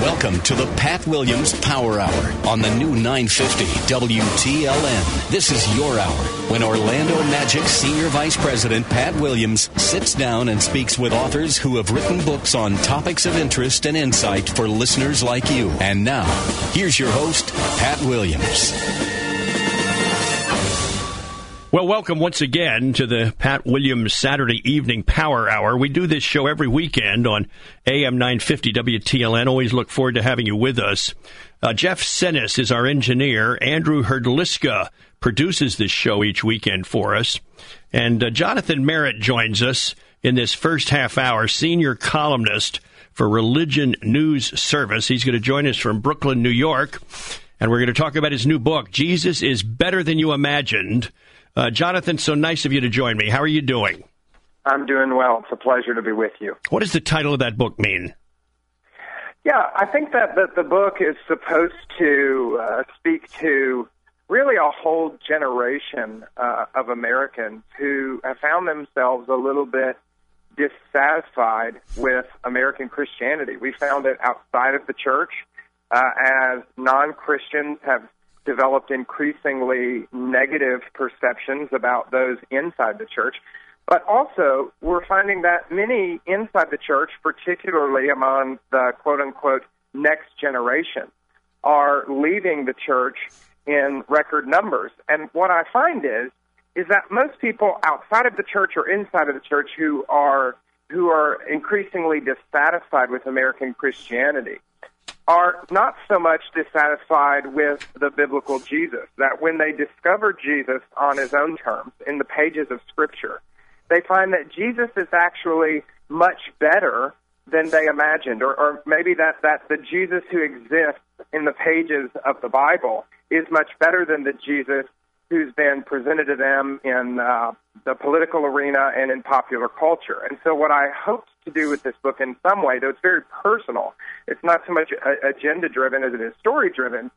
Welcome to the Pat Williams Power Hour on the new 950 WTLN. This is your hour when Orlando Magic Senior Vice President Pat Williams sits down and speaks with authors who have written books on topics of interest and insight for listeners like you. And now, here's your host, Pat Williams. Well, welcome once again to the Pat Williams Saturday Evening Power Hour. We do this show every weekend on AM 950 WTLN. Always look forward to having you with us. Uh, Jeff Sennis is our engineer. Andrew Herdliska produces this show each weekend for us. And uh, Jonathan Merritt joins us in this first half hour, senior columnist for Religion News Service. He's going to join us from Brooklyn, New York. And we're going to talk about his new book, Jesus is Better Than You Imagined uh, Jonathan, so nice of you to join me. How are you doing? I'm doing well. It's a pleasure to be with you. What does the title of that book mean? Yeah, I think that the, the book is supposed to uh, speak to really a whole generation uh, of Americans who have found themselves a little bit dissatisfied with American Christianity. We found it outside of the church uh, as non Christians have developed increasingly negative perceptions about those inside the church. But also, we're finding that many inside the church, particularly among the quote unquote next generation, are leaving the church in record numbers. And what I find is, is that most people outside of the church or inside of the church who are who are increasingly dissatisfied with American Christianity are not so much dissatisfied with the biblical Jesus, that when they discover Jesus on his own terms in the pages of Scripture, they find that Jesus is actually much better than they imagined, or, or maybe that, that the Jesus who exists in the pages of the Bible is much better than the Jesus who's been presented to them in uh, the political arena and in popular culture. And so, what I hoped to do with this book in some way, though it's very personal, it's not so much agenda driven as it is story driven.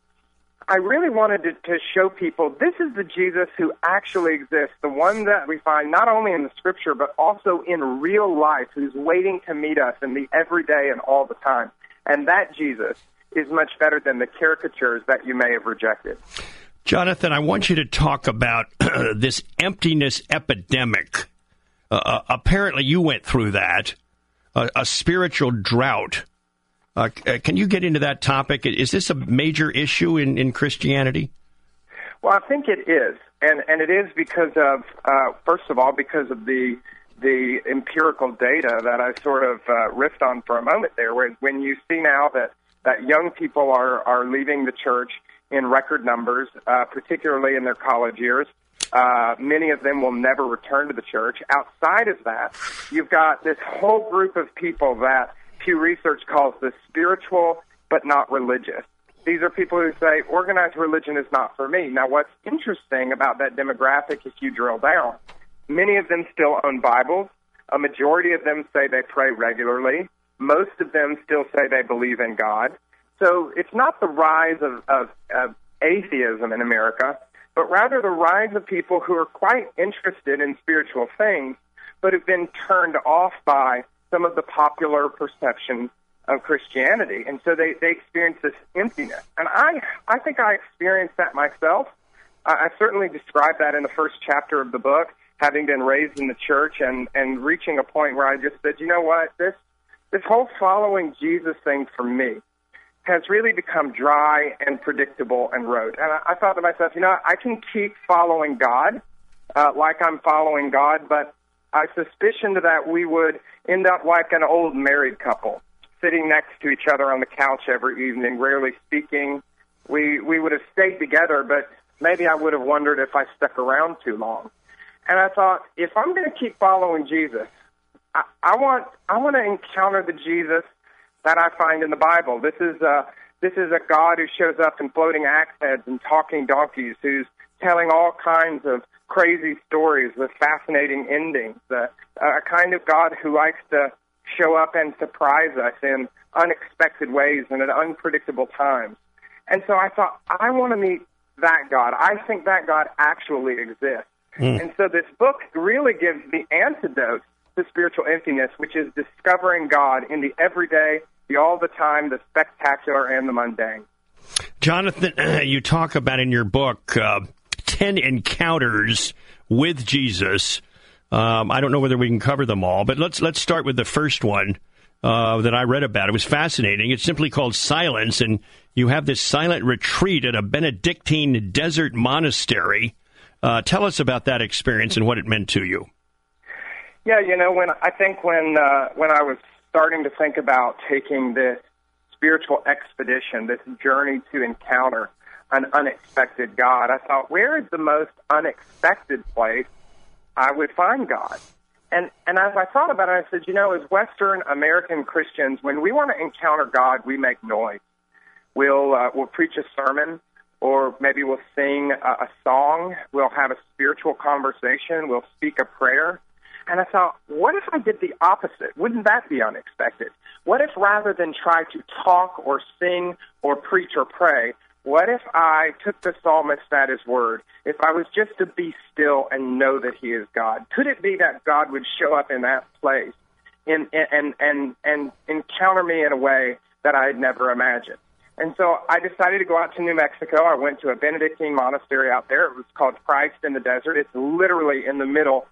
I really wanted to, to show people this is the Jesus who actually exists, the one that we find not only in the scripture, but also in real life, who's waiting to meet us in the everyday and all the time. And that Jesus is much better than the caricatures that you may have rejected. Jonathan, I want you to talk about this emptiness epidemic. Uh, uh, apparently, you went through that, uh, a spiritual drought. Uh, uh, can you get into that topic? Is this a major issue in, in Christianity? Well, I think it is, and and it is because of uh, first of all because of the the empirical data that I sort of riffed on for a moment there. Where when you see now that that young people are are leaving the church in record numbers, uh, particularly in their college years. Uh, many of them will never return to the church. Outside of that, you've got this whole group of people that Pew Research calls the spiritual but not religious. These are people who say organized religion is not for me. Now, what's interesting about that demographic, if you drill down, many of them still own Bibles. A majority of them say they pray regularly. Most of them still say they believe in God. So it's not the rise of, of, of atheism in America, but rather the rise of people who are quite interested in spiritual things, but have been turned off by some of the popular perceptions of Christianity. And so they, they experience this emptiness. And I, I think I experienced that myself. I, I certainly described that in the first chapter of the book, having been raised in the church and, and reaching a point where I just said, you know what, this, this whole following Jesus thing for me has really become dry and predictable and rote. And I, I thought to myself, you know, I can keep following God uh, like I'm following God, but I suspicion that we would end up like an old married couple, sitting next to each other on the couch every evening, rarely speaking. We we would have stayed together, but maybe I would have wondered if I stuck around too long. And I thought, if I'm going to keep following Jesus, I, I want I want to encounter the Jesus that I find in the Bible. This is a this is a God who shows up in floating axe heads and talking donkeys, who's telling all kinds of crazy stories with fascinating endings. Uh, a kind of God who likes to show up and surprise us in unexpected ways and at unpredictable times. And so I thought, I want to meet that God. I think that God actually exists. Mm. And so this book really gives the antidote to spiritual emptiness, which is discovering God in the everyday, the all the time, the spectacular, and the mundane. Jonathan, you talk about in your book uh, 10 encounters with Jesus. Um, I don't know whether we can cover them all, but let's let's start with the first one uh, that I read about. It was fascinating. It's simply called Silence, and you have this silent retreat at a Benedictine desert monastery. Uh, tell us about that experience and what it meant to you. Yeah, you know, when I think when uh, when I was starting to think about taking this spiritual expedition, this journey to encounter an unexpected God, I thought, where is the most unexpected place I would find God? And and as I thought about it, I said, you know, as Western American Christians, when we want to encounter God, we make noise. We'll uh, we'll preach a sermon, or maybe we'll sing a, a song. We'll have a spiritual conversation. We'll speak a prayer. And I thought, what if I did the opposite? Wouldn't that be unexpected? What if rather than try to talk or sing or preach or pray, what if I took the psalmist at his word? If I was just to be still and know that he is God, could it be that God would show up in that place and and and and encounter me in a way that I had never imagined? And so I decided to go out to New Mexico. I went to a Benedictine monastery out there. It was called Christ in the Desert. It's literally in the middle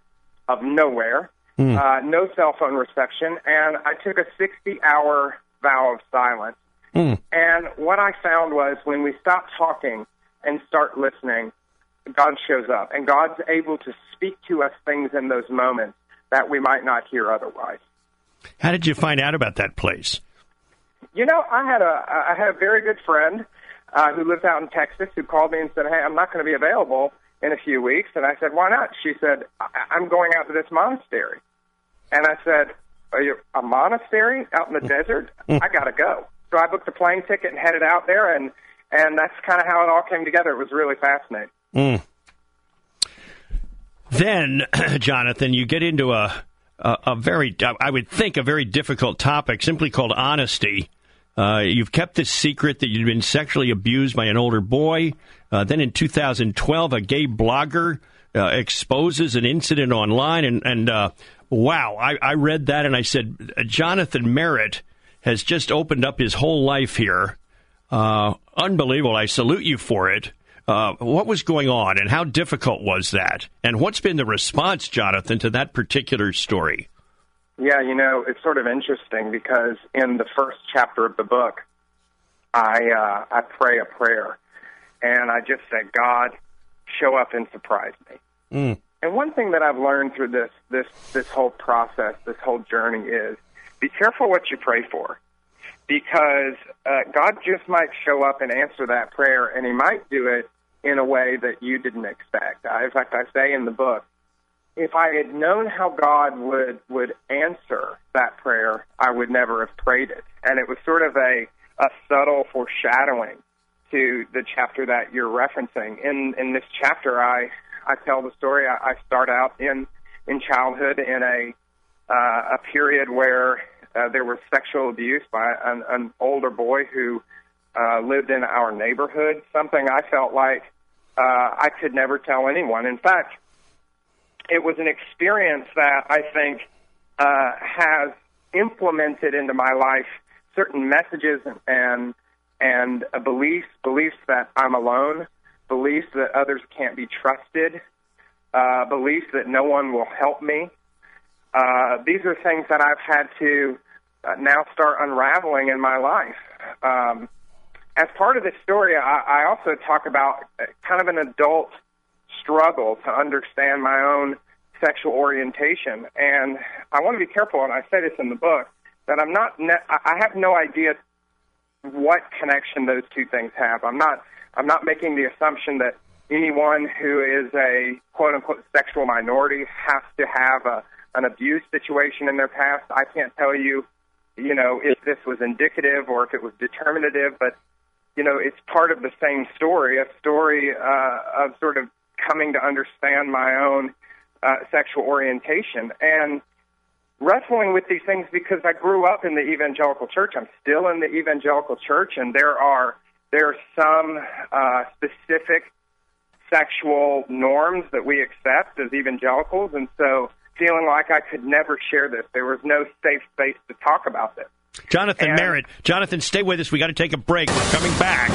of nowhere, mm. uh, no cell phone reception, and I took a 60 hour vow of silence. Mm. And what I found was when we stop talking and start listening, God shows up, and God's able to speak to us things in those moments that we might not hear otherwise. How did you find out about that place? You know, I had a I had a very good friend uh, who lives out in Texas who called me and said, "Hey, I'm not going to be available in a few weeks. And I said, why not? She said, I'm going out to this monastery. And I said, are you a monastery out in the desert? I got to go. So I booked a plane ticket and headed out there, and and that's kind of how it all came together. It was really fascinating. Mm. Then, Jonathan, you get into a, a, a very, I would think, a very difficult topic, simply called honesty. Uh, you've kept this secret that you've been sexually abused by an older boy. Uh, then in 2012, a gay blogger uh, exposes an incident online, and, and uh, wow, I, I, read that and I said, Jonathan Merritt has just opened up his whole life here. Uh, unbelievable! I salute you for it. Uh, what was going on, and how difficult was that? And what's been the response, Jonathan, to that particular story? Yeah, you know, it's sort of interesting because in the first chapter of the book, I uh, I pray a prayer, and I just said, God, show up and surprise me. Mm. And one thing that I've learned through this this this whole process, this whole journey, is be careful what you pray for, because uh, God just might show up and answer that prayer, and He might do it in a way that you didn't expect. I, in fact, I say in the book, if I had known how God would would answer that prayer, I would never have prayed it. And it was sort of a a subtle foreshadowing to the chapter that you're referencing. In in this chapter, I I tell the story. I, I start out in in childhood in a uh, a period where uh, there was sexual abuse by an, an older boy who uh, lived in our neighborhood. Something I felt like uh, I could never tell anyone. In fact, it was an experience that I think uh, has implemented into my life certain messages and and, and a belief, beliefs that I'm alone, beliefs that others can't be trusted, uh, beliefs that no one will help me. Uh, these are things that I've had to uh, now start unraveling in my life. Um, as part of this story, I, I also talk about uh, kind of an adult struggle to understand my own sexual orientation. And I want to be careful, and I say this in the book, that I'm not, ne- I have no idea what connection those two things have. I'm not, I'm not making the assumption that anyone who is a quote unquote sexual minority has to have a, an abuse situation in their past. I can't tell you you know, if this was indicative or if it was determinative, but you know, it's part of the same story, a story uh, of sort of coming to understand my own uh, sexual orientation and wrestling with these things because I grew up in the evangelical church. I'm still in the evangelical church, and there are there are some uh, specific sexual norms that we accept as evangelicals, and so feeling like I could never share this. There was no safe space to talk about this. Jonathan and, Merritt. Jonathan, stay with us. We got to take a break. We're coming back.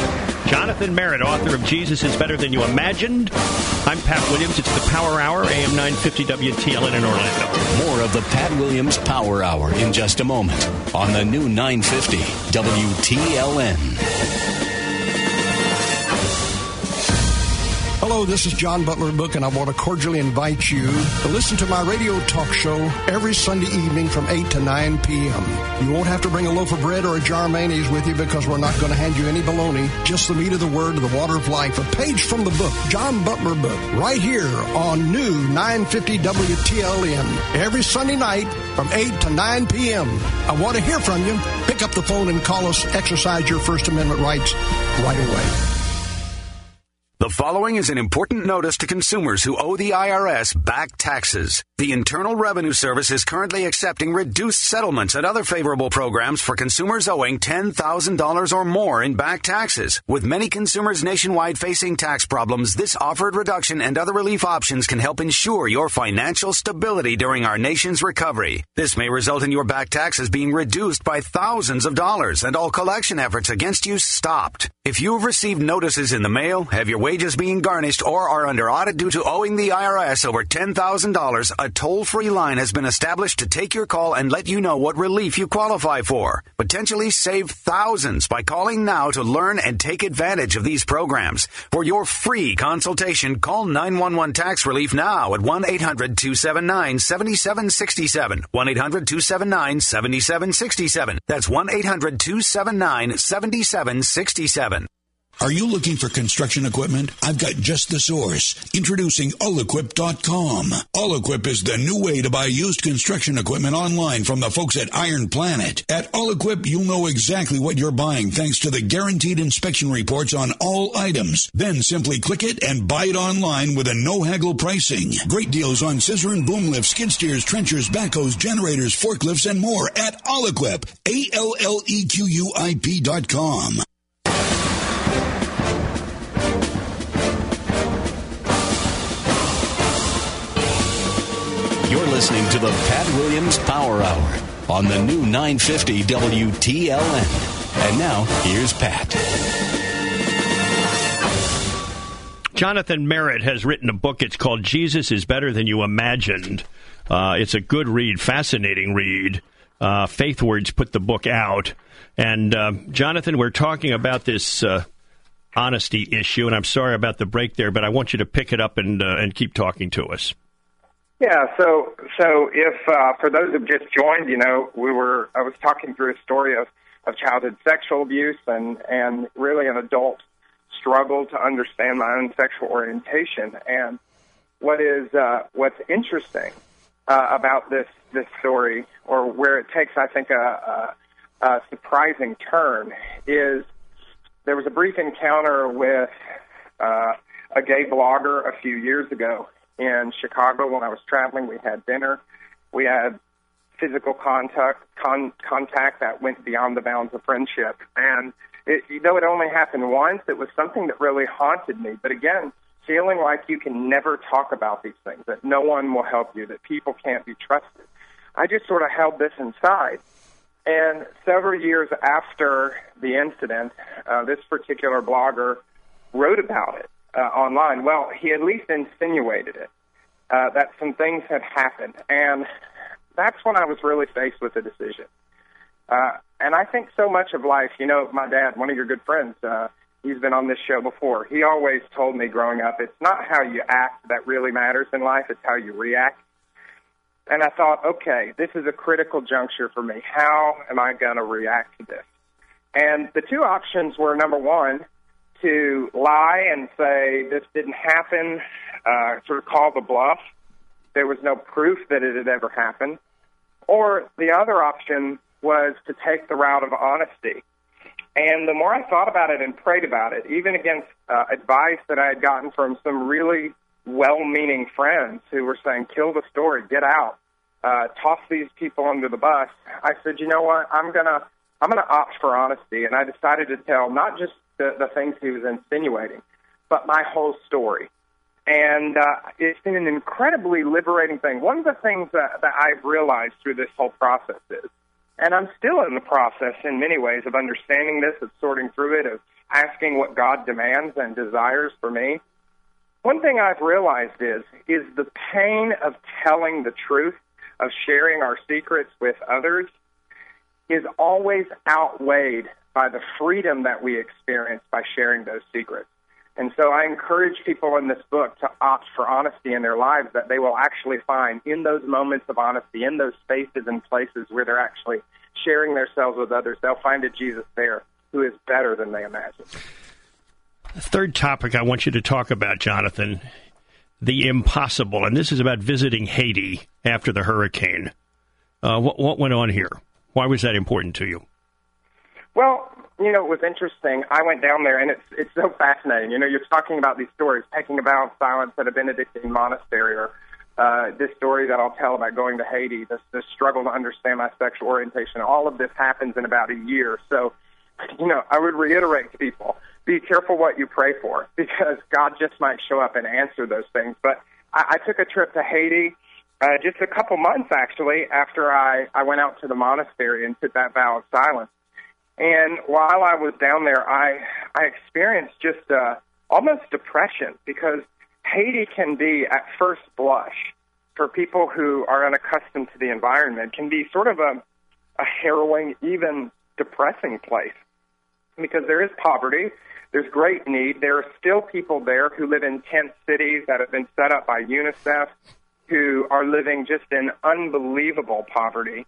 Jonathan Merritt, author of Jesus is Better Than You Imagined. I'm Pat Williams. It's the Power Hour, AM 950 WTLN in Orlando. More of the Pat Williams Power Hour in just a moment on the new 950 WTLN. Hello, this is John Butler Book, and I want to cordially invite you to listen to my radio talk show every Sunday evening from 8 to 9 p.m. You won't have to bring a loaf of bread or a jar of mayonnaise with you because we're not going to hand you any bologna, just the meat of the word, the water of life, a page from the book, John Butler Book, right here on new 950 WTLN every Sunday night from 8 to 9 p.m. I want to hear from you. Pick up the phone and call us. Exercise your First Amendment rights right away. The following is an important notice to consumers who owe the IRS back taxes. The Internal Revenue Service is currently accepting reduced settlements and other favorable programs for consumers owing $10,000 or more in back taxes. With many consumers nationwide facing tax problems, this offered reduction and other relief options can help ensure your financial stability during our nation's recovery. This may result in your back taxes being reduced by thousands of dollars and all collection efforts against you stopped. If you have received notices in the mail, have your wages being garnished, or are under audit due to owing the IRS over $10,000, a toll free line has been established to take your call and let you know what relief you qualify for. Potentially save thousands by calling now to learn and take advantage of these programs. For your free consultation, call 911 Tax Relief now at 1 800 279 7767. 1 800 279 7767. That's 1 800 279 7767. Are you looking for construction equipment? I've got just the source. Introducing Allequip.com. Allequip is the new way to buy used construction equipment online from the folks at Iron Planet. At Allequip, you'll know exactly what you're buying thanks to the guaranteed inspection reports on all items. Then simply click it and buy it online with a no haggle pricing. Great deals on scissor and boom lifts, skid steers, trenchers, backhoes, generators, forklifts, and more at Allequip. A-L-L-E-Q-U-I-P dot com. Listening to the Pat Williams Power Hour on the new 950 WTLN. And now, here's Pat. Jonathan Merritt has written a book. It's called Jesus is Better Than You Imagined. Uh, it's a good read, fascinating read. Uh, Faithwords put the book out. And uh, Jonathan, we're talking about this uh, honesty issue, and I'm sorry about the break there, but I want you to pick it up and uh, and keep talking to us. Yeah, so so if uh, for those who've just joined, you know, we were I was talking through a story of, of childhood sexual abuse and and really an adult struggle to understand my own sexual orientation. And what is uh, what's interesting uh, about this this story, or where it takes, I think, a, a, a surprising turn, is there was a brief encounter with uh, a gay blogger a few years ago in Chicago when I was traveling. We had dinner. We had physical contact con- contact that went beyond the bounds of friendship. And it, you know, it only happened once. It was something that really haunted me. But again, feeling like you can never talk about these things, that no one will help you, that people can't be trusted. I just sort of held this inside. And several years after the incident, uh, this particular blogger wrote about it uh, online. Well, he at least insinuated it uh, that some things had happened, and that's when I was really faced with a decision. Uh, and I think so much of life, you know, my dad, one of your good friends, uh, he's been on this show before. He always told me growing up, it's not how you act that really matters in life, it's how you react. And I thought, okay, this is a critical juncture for me. How am I going to react to this? And the two options were number one, to lie and say this didn't happen, uh, sort of call the bluff. There was no proof that it had ever happened. Or the other option was to take the route of honesty. And the more I thought about it and prayed about it, even against uh, advice that I had gotten from some really well-meaning friends who were saying, "Kill the story, get out, uh, toss these people under the bus," I said, "You know what? I'm gonna I'm gonna opt for honesty." And I decided to tell not just the, the things he was insinuating, but my whole story. And uh, it's been an incredibly liberating thing. One of the things that, that I've realized through this whole process is and I'm still in the process in many ways of understanding this, of sorting through it, of asking what God demands and desires for me. One thing I've realized is is the pain of telling the truth, of sharing our secrets with others, is always outweighed by the freedom that we experience by sharing those secrets. And so I encourage people in this book to opt for honesty in their lives that they will actually find in those moments of honesty, in those spaces and places where they're actually sharing themselves with others, they'll find a Jesus there who is better than they imagine. The third topic I want you to talk about, Jonathan, the impossible. And this is about visiting Haiti after the hurricane. Uh, what, what went on here? Why was that important to you? Well, you know, it was interesting. I went down there, and it's it's so fascinating. You know, you're talking about these stories, taking a vow of silence at a Benedictine monastery, or uh, this story that I'll tell about going to Haiti, this, this struggle to understand my sexual orientation. All of this happens in about a year. So, you know, I would reiterate to people: be careful what you pray for, because God just might show up and answer those things. But I, I took a trip to Haiti. Uh, just a couple months actually after I, I went out to the monastery and took that vow of silence. And while I was down there, I I experienced just uh, almost depression because Haiti can be, at first blush, for people who are unaccustomed to the environment, can be sort of a, a harrowing, even depressing place because there is poverty, there's great need. There are still people there who live in tent cities that have been set up by UNICEF who are living just in unbelievable poverty.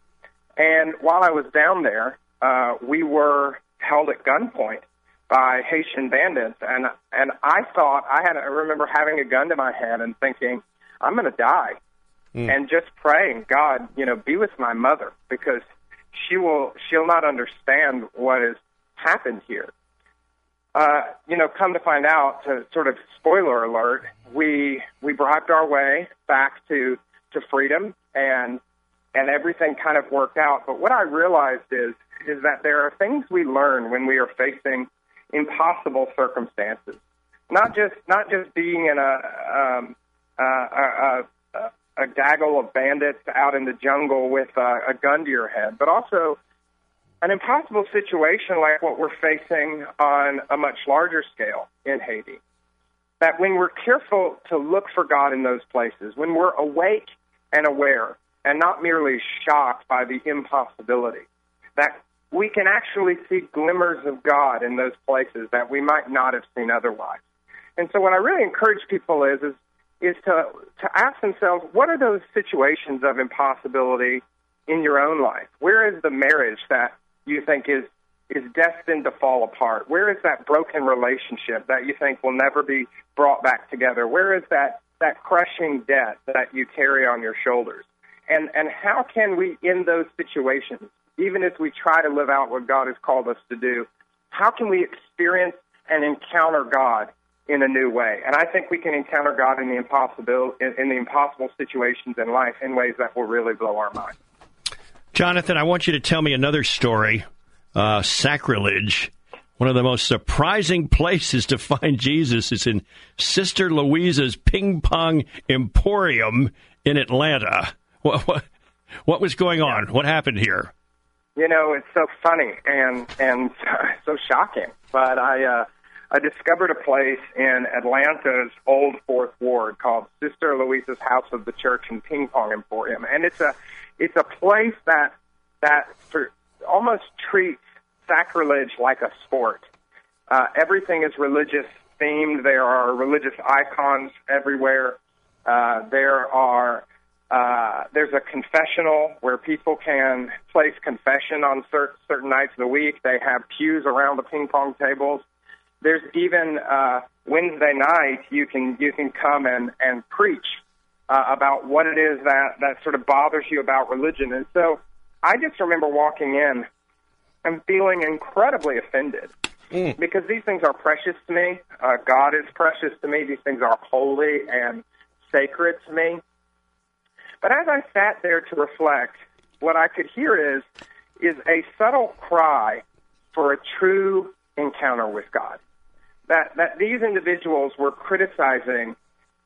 And while I was down there, uh, we were held at gunpoint by Haitian bandits, and and I thought I had I remember having a gun to my head and thinking I'm going to die, mm. and just praying God, you know, be with my mother because she will she'll not understand what has happened here. Uh, you know, come to find out, to sort of spoiler alert, we we bribed our way back to to freedom, and and everything kind of worked out. But what I realized is is that there are things we learn when we are facing impossible circumstances. Not just not just being in a um, uh, a, a, a gaggle of bandits out in the jungle with uh, a gun to your head, but also an impossible situation like what we're facing on a much larger scale in Haiti. That when we're careful to look for God in those places, when we're awake and aware and not merely shocked by the impossibility, that we can actually see glimmers of God in those places that we might not have seen otherwise. And so what I really encourage people is is is to to ask themselves what are those situations of impossibility in your own life? Where is the marriage that you think is is destined to fall apart? Where is that broken relationship that you think will never be brought back together? Where is that that crushing debt that you carry on your shoulders? And and how can we in those situations even as we try to live out what God has called us to do, how can we experience and encounter God in a new way? And I think we can encounter God in the impossible in, in the impossible situations in life in ways that will really blow our mind. Jonathan, I want you to tell me another story. Uh, sacrilege. One of the most surprising places to find Jesus is in Sister Louisa's Ping Pong Emporium in Atlanta. What, what, what was going on? What happened here? You know, it's so funny and and so shocking. But I uh, I discovered a place in Atlanta's Old Fourth Ward called Sister Louisa's House of the Church and Ping Pong Emporium, and it's a it's a place that that for, almost treats sacrilege like a sport. Uh, everything is religious themed. There are religious icons everywhere. Uh, there are uh, there's a confessional where people can place confession on cert- certain nights of the week. They have pews around the ping pong tables. There's even uh, Wednesday night you can you can come and and preach uh, about what it is that that sort of bothers you about religion. And so I just remember walking in and feeling incredibly offended mm. because these things are precious to me. Uh, God is precious to me. These things are holy and sacred to me. But as I sat there to reflect, what I could hear is is a subtle cry for a true encounter with God. That that these individuals were criticizing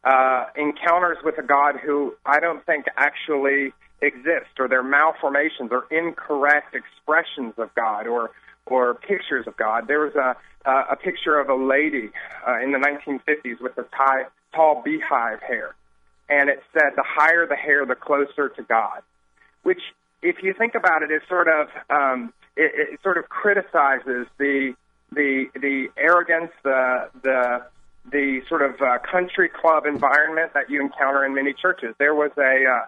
uh, encounters with a God who I don't think actually exist, or their malformations or incorrect expressions of God, or or pictures of God. There was a uh, a picture of a lady uh, in the 1950s with a tie, tall beehive hair, and it said, "The higher the hair, the closer to God," which if you think about it, it sort of um, it, it sort of criticizes the the the arrogance, the the the sort of uh, country club environment that you encounter in many churches. There was a uh,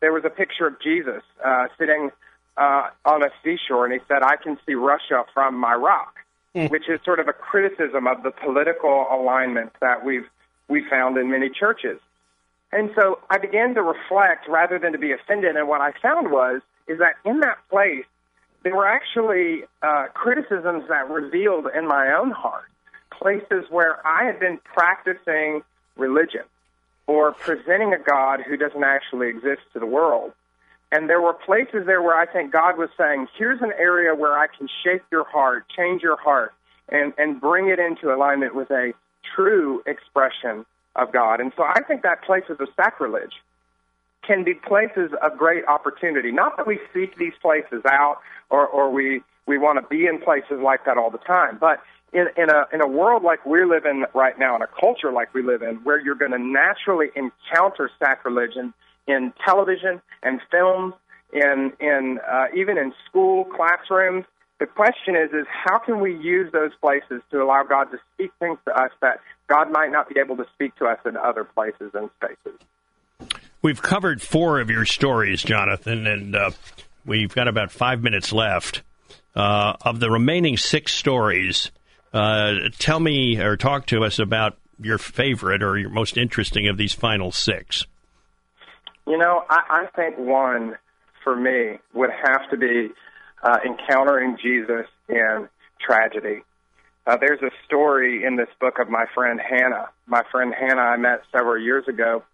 there was a picture of Jesus uh, sitting uh, on a seashore, and he said, "I can see Russia from my rock," mm. which is sort of a criticism of the political alignment that we've we found in many churches. And so I began to reflect rather than to be offended. And what I found was is that in that place, there were actually uh, criticisms that revealed in my own heart places where I had been practicing religion or presenting a God who doesn't actually exist to the world. And there were places there where I think God was saying, here's an area where I can shape your heart, change your heart, and, and bring it into alignment with a true expression of God. And so I think that places of sacrilege can be places of great opportunity. Not that we seek these places out or, or we, we want to be in places like that all the time, but in, in, a, in a world like we live in right now, in a culture like we live in, where you're going to naturally encounter sacrilege in, in television and films, in, in, uh, even in school classrooms, the question is, is how can we use those places to allow God to speak things to us that God might not be able to speak to us in other places and spaces? We've covered four of your stories, Jonathan, and uh, we've got about five minutes left. Uh, of the remaining six stories, uh, tell me or talk to us about your favorite or your most interesting of these final six. You know, I, I think one for me would have to be uh, encountering Jesus in tragedy. Uh, there's a story in this book of my friend Hannah. My friend Hannah I met several years ago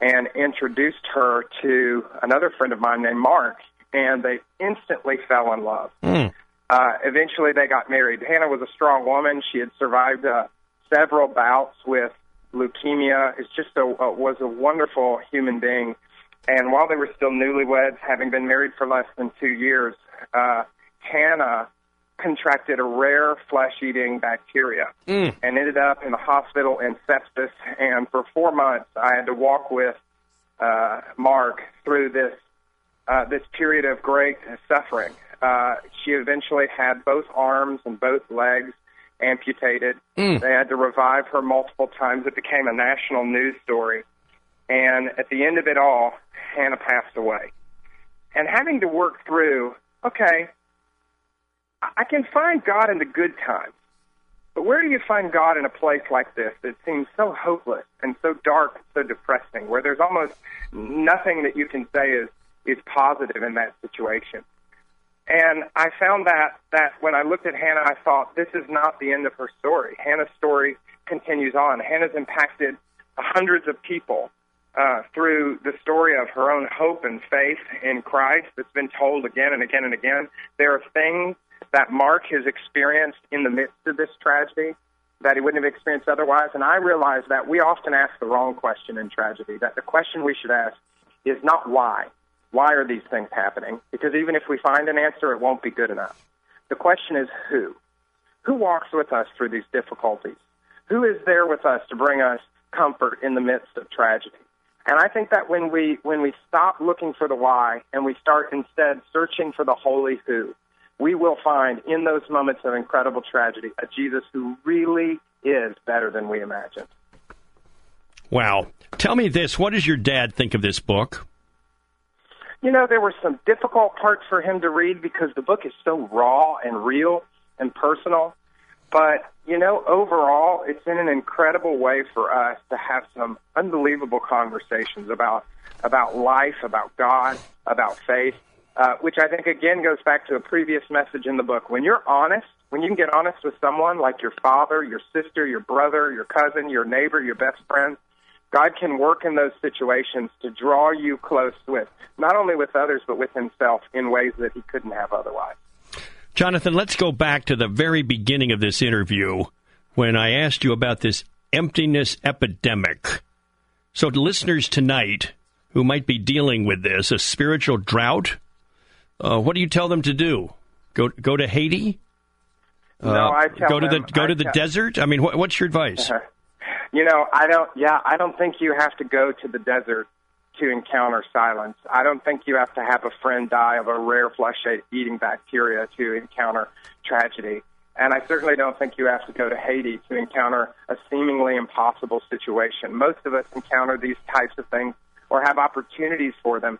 and introduced her to another friend of mine named Mark, and they instantly fell in love. Mm. Uh, eventually, they got married. Hannah was a strong woman. She had survived uh, several bouts with leukemia. It's just a uh, was a wonderful human being. And while they were still newlyweds, having been married for less than two years, uh, Hannah contracted a rare flesh-eating bacteria mm. and ended up in the hospital in sepsis. And for four months, I had to walk with uh, Mark through this uh, this period of great suffering. Uh, she eventually had both arms and both legs amputated. Mm. They had to revive her multiple times. It became a national news story. And at the end of it all, Hannah passed away. And having to work through, okay, I can find God in the good times. But where do you find God in a place like this that seems so hopeless and so dark and so depressing, where there's almost nothing that you can say is, is positive in that situation? And I found that, that when I looked at Hannah, I thought, this is not the end of her story. Hannah's story continues on. Hannah's impacted hundreds of people uh, through the story of her own hope and faith in Christ that's been told again and again and again. There are things that Mark has experienced in the midst of this tragedy that he wouldn't have experienced otherwise. And I realize that we often ask the wrong question in tragedy, that the question we should ask is not why. Why are these things happening? Because even if we find an answer, it won't be good enough. The question is who? Who walks with us through these difficulties? Who is there with us to bring us comfort in the midst of tragedy? And I think that when we when we stop looking for the why and we start instead searching for the holy who, we will find in those moments of incredible tragedy a Jesus who really is better than we imagined. Wow. Tell me this what does your dad think of this book? You know, there were some difficult parts for him to read because the book is so raw and real and personal. But, you know, overall, it's in an incredible way for us to have some unbelievable conversations about about life, about God, about faith. uh, which I think again goes back to a previous message in the book. When you're honest, when you can get honest with someone like your father, your sister, your brother, your cousin, your neighbor, your best friend, God can work in those situations to draw you close with, not only with others, but with himself in ways that he couldn't have otherwise. Jonathan, let's go back to the very beginning of this interview when I asked you about this emptiness epidemic. So, to listeners tonight who might be dealing with this, a spiritual drought, uh, what do you tell them to do? Go go to Haiti? Uh, no, I tell go to them, the go I to the tell, desert. I mean, what, what's your advice? You know, I don't. Yeah, I don't think you have to go to the desert to encounter silence. I don't think you have to have a friend die of a rare flesh-eating bacteria to encounter tragedy. And I certainly don't think you have to go to Haiti to encounter a seemingly impossible situation. Most of us encounter these types of things or have opportunities for them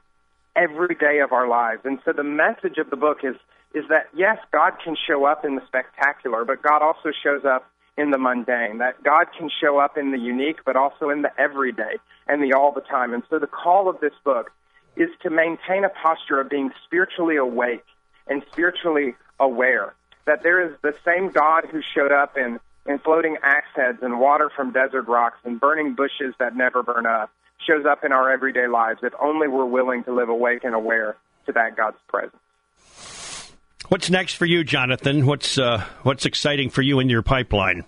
every day of our lives. And so the message of the book is is that yes, God can show up in the spectacular, but God also shows up in the mundane. That God can show up in the unique, but also in the everyday and the all the time. And so the call of this book is to maintain a posture of being spiritually awake and spiritually aware. That there is the same God who showed up in, in floating axe heads and water from desert rocks and burning bushes that never burn up shows up in our everyday lives if only we're willing to live awake and aware to that God's presence. What's next for you, Jonathan? What's uh, what's exciting for you in your pipeline?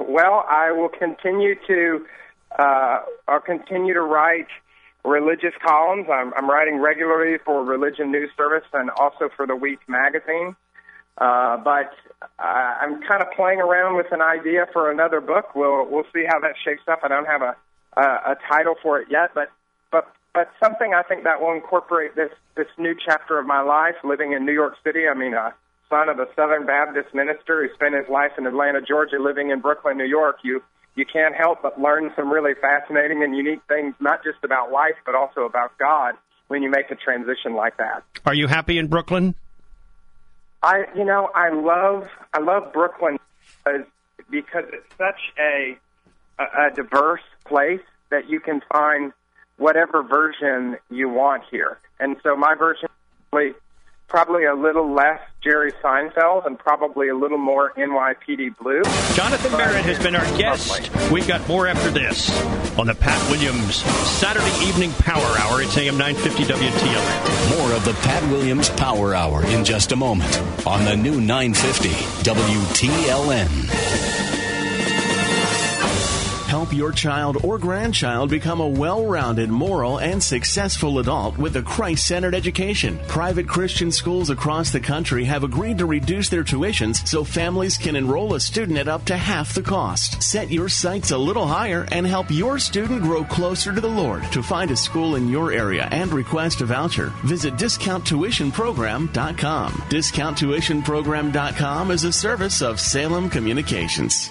Well, I will continue to uh, I'll continue to write religious columns. I'm, I'm writing regularly for Religion News Service and also for the Week magazine. Uh, but uh, I'm kind of playing around with an idea for another book. We'll we'll see how that shapes up. I don't have a a, a title for it yet, but but something I think that will incorporate this this new chapter of my life, living in New York City. I mean, a son of a Southern Baptist minister who spent his life in Atlanta, Georgia, living in Brooklyn, New York. You you can't help but learn some really fascinating and unique things, not just about life, but also about God when you make a transition like that. Are you happy in Brooklyn? I, you know, I love I love Brooklyn because, because it's such a, a a diverse place that you can find whatever version you want here. And so my version is probably a little less Jerry Seinfeld and probably a little more NYPD Blue. Jonathan Merritt has been our guest. We've got more after this on the Pat Williams Saturday Evening Power Hour. It's AM 950 WTLN. More of the Pat Williams Power Hour in just a moment on the new 950 WTLN. Help your child or grandchild become a well rounded, moral, and successful adult with a Christ centered education. Private Christian schools across the country have agreed to reduce their tuitions so families can enroll a student at up to half the cost. Set your sights a little higher and help your student grow closer to the Lord. To find a school in your area and request a voucher, visit discounttuitionprogram.com. Discounttuitionprogram.com is a service of Salem Communications.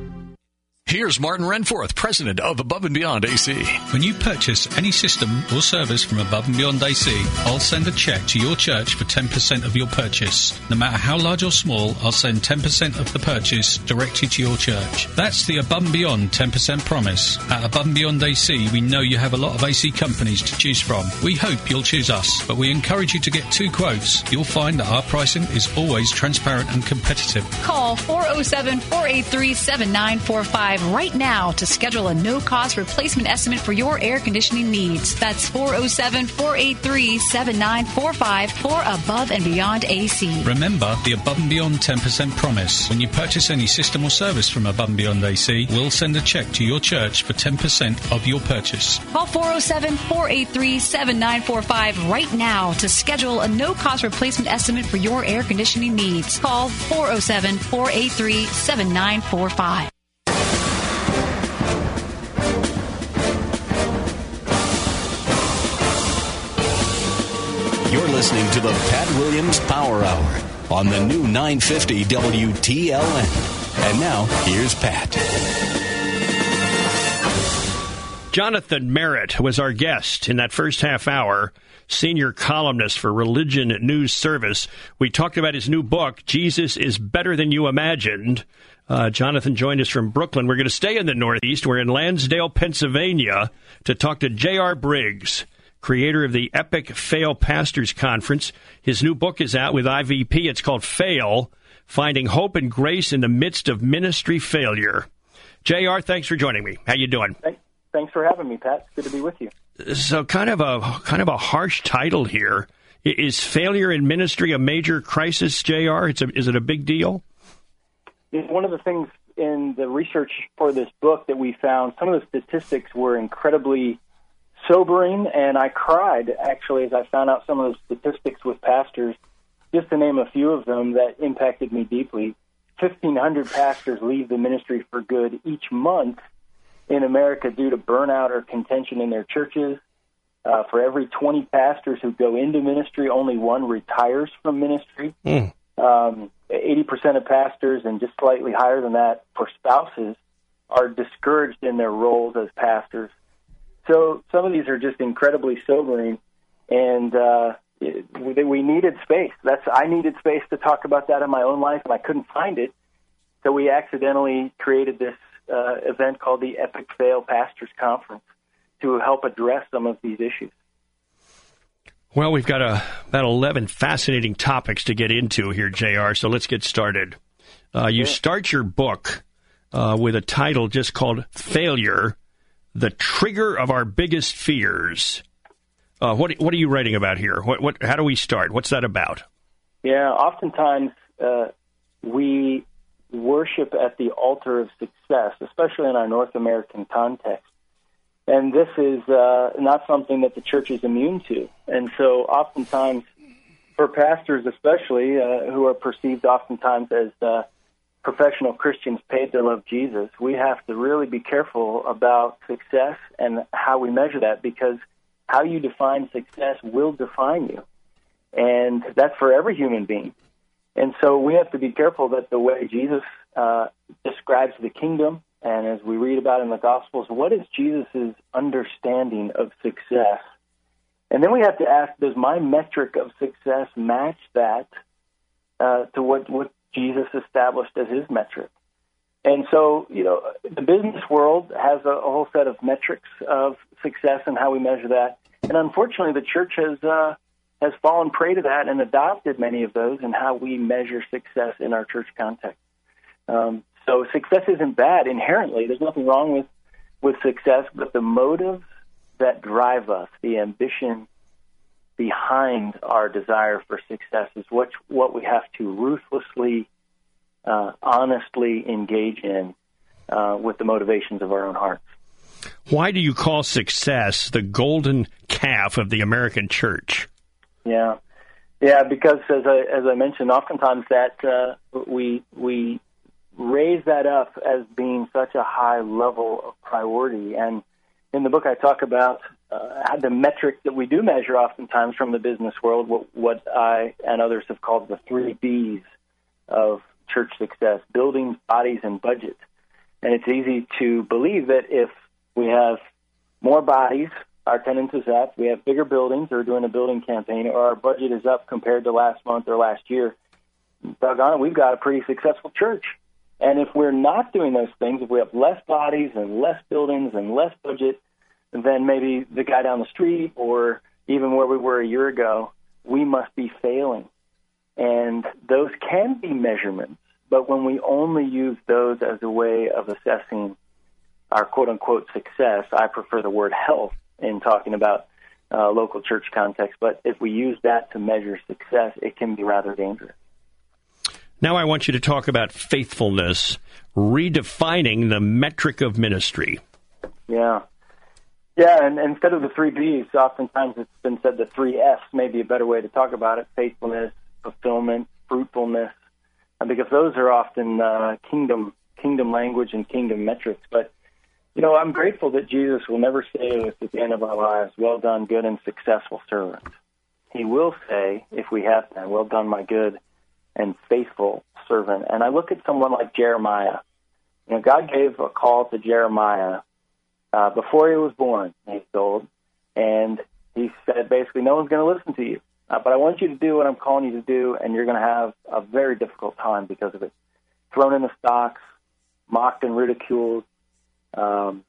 Here's Martin Renforth, president of Above and Beyond AC. When you purchase any system or service from Above and Beyond AC, I'll send a check to your church for 10% of your purchase. No matter how large or small, I'll send 10% of the purchase directly to your church. That's the Above and Beyond 10% promise. At Above and Beyond AC, we know you have a lot of AC companies to choose from. We hope you'll choose us, but we encourage you to get two quotes. You'll find that our pricing is always transparent and competitive. Call 407 483 7945 right now to schedule a no cost replacement estimate for your air conditioning needs. That's 407 483 7945 for Above and Beyond AC. Remember the Above and Beyond 10% promise. When you purchase any system or service from Above and Beyond AC, we'll send a check to your church for 10% of your purchase. Call 407 483 7945 right now to schedule a no cost replacement estimate for your air conditioning needs. Call 407 483 7945. Listening to the Pat Williams Power Hour on the new 950 WTLN. And now, here's Pat. Jonathan Merritt was our guest in that first half hour, senior columnist for Religion News Service. We talked about his new book, Jesus is Better Than You Imagined. Uh, Jonathan joined us from Brooklyn. We're going to stay in the Northeast. We're in Lansdale, Pennsylvania, to talk to J.R. Briggs, creator of the Epic Fail Pastors Conference. His new book is out with IVP. It's called Fail Finding Hope and Grace in the Midst of Ministry Failure. JR, thanks for joining me. How you doing? Thanks. For having me, Pat. It's good to be with you. So, kind of a kind of a harsh title here. Is failure in ministry a major crisis, Jr.? It's a, is it a big deal? One of the things in the research for this book that we found, some of the statistics were incredibly sobering, and I cried actually as I found out some of the statistics with pastors. Just to name a few of them that impacted me deeply. 1,500 pastors leave the ministry for good each month in America due to burnout or contention in their churches. Uh, for every 20 pastors who go into ministry, only one retires from ministry. Mm. Um, 80% of pastors, and just slightly higher than that for spouses, are discouraged in their roles as pastors. So some of these are just incredibly sobering, and uh, we needed space. That's I needed space to talk about that in my own life, and I couldn't find it. So we accidentally created this uh, event called the Epic Fail Pastors Conference to help address some of these issues. Well, we've got a, about 11 fascinating topics to get into here, JR, so let's get started. Uh, you start your book uh, with a title just called Failure The Trigger of Our Biggest Fears. Uh, what, what are you writing about here? What, what, how do we start? What's that about? Yeah, oftentimes uh, we worship at the altar of success, especially in our North American context. And this is uh, not something that the church is immune to. And so, oftentimes, for pastors, especially uh, who are perceived oftentimes as uh, professional Christians paid to love Jesus, we have to really be careful about success and how we measure that because how you define success will define you. And that's for every human being. And so we have to be careful that the way Jesus uh, describes the kingdom, and as we read about in the Gospels, what is Jesus' understanding of success? And then we have to ask, does my metric of success match that uh, to what, what Jesus established as his metric? And so, you know, the business world has a, a whole set of metrics of success and how we measure that. And unfortunately, the church has uh, has fallen prey to that and adopted many of those in how we measure success in our church context. Um, so success isn't bad inherently. There's nothing wrong with with success, but the motives that drive us, the ambition behind our desire for success, is what what we have to ruthlessly, uh, honestly engage in uh, with the motivations of our own hearts. Why do you call success the golden calf of the American church? Yeah, yeah, because as I as I mentioned, oftentimes that uh, we we raise that up as being such a high level of priority, and in the book I talk about uh, the metric that we do measure oftentimes from the business world, what, what I and others have called the three B's of church success: buildings, bodies, and budget. And it's easy to believe that if we have more bodies, our attendance is up, we have bigger buildings, or doing a building campaign, or our budget is up compared to last month or last year, doggone it, we've got a pretty successful church. And if we're not doing those things, if we have less bodies and less buildings and less budget than maybe the guy down the street or even where we were a year ago, we must be failing. And those can be measurements, but when we only use those as a way of assessing our quote unquote success, I prefer the word health in talking about uh, local church context. But if we use that to measure success, it can be rather dangerous. Now I want you to talk about faithfulness, redefining the metric of ministry. Yeah. Yeah, and, instead of the three B's, oftentimes it's been said the three F's may be a better way to talk about it faithfulness, fulfillment, fruitfulness, because those are often uh, kingdom kingdom language and kingdom metrics. But you know, I'm grateful that Jesus will never say to us at the end of our lives, "Well done, good and successful servant." he will say, if we have done, well done, my good and faithful servant. And I look at someone like Jeremiah. You know, God gave a call to Jeremiah uh, before he was born, he's told, and he said basically, no one's going to listen to you. Uh, but I want you to do what I'm calling you to do, and you're going to have a very difficult time because of it. Thrown in the stocks, mocked and ridiculed, um,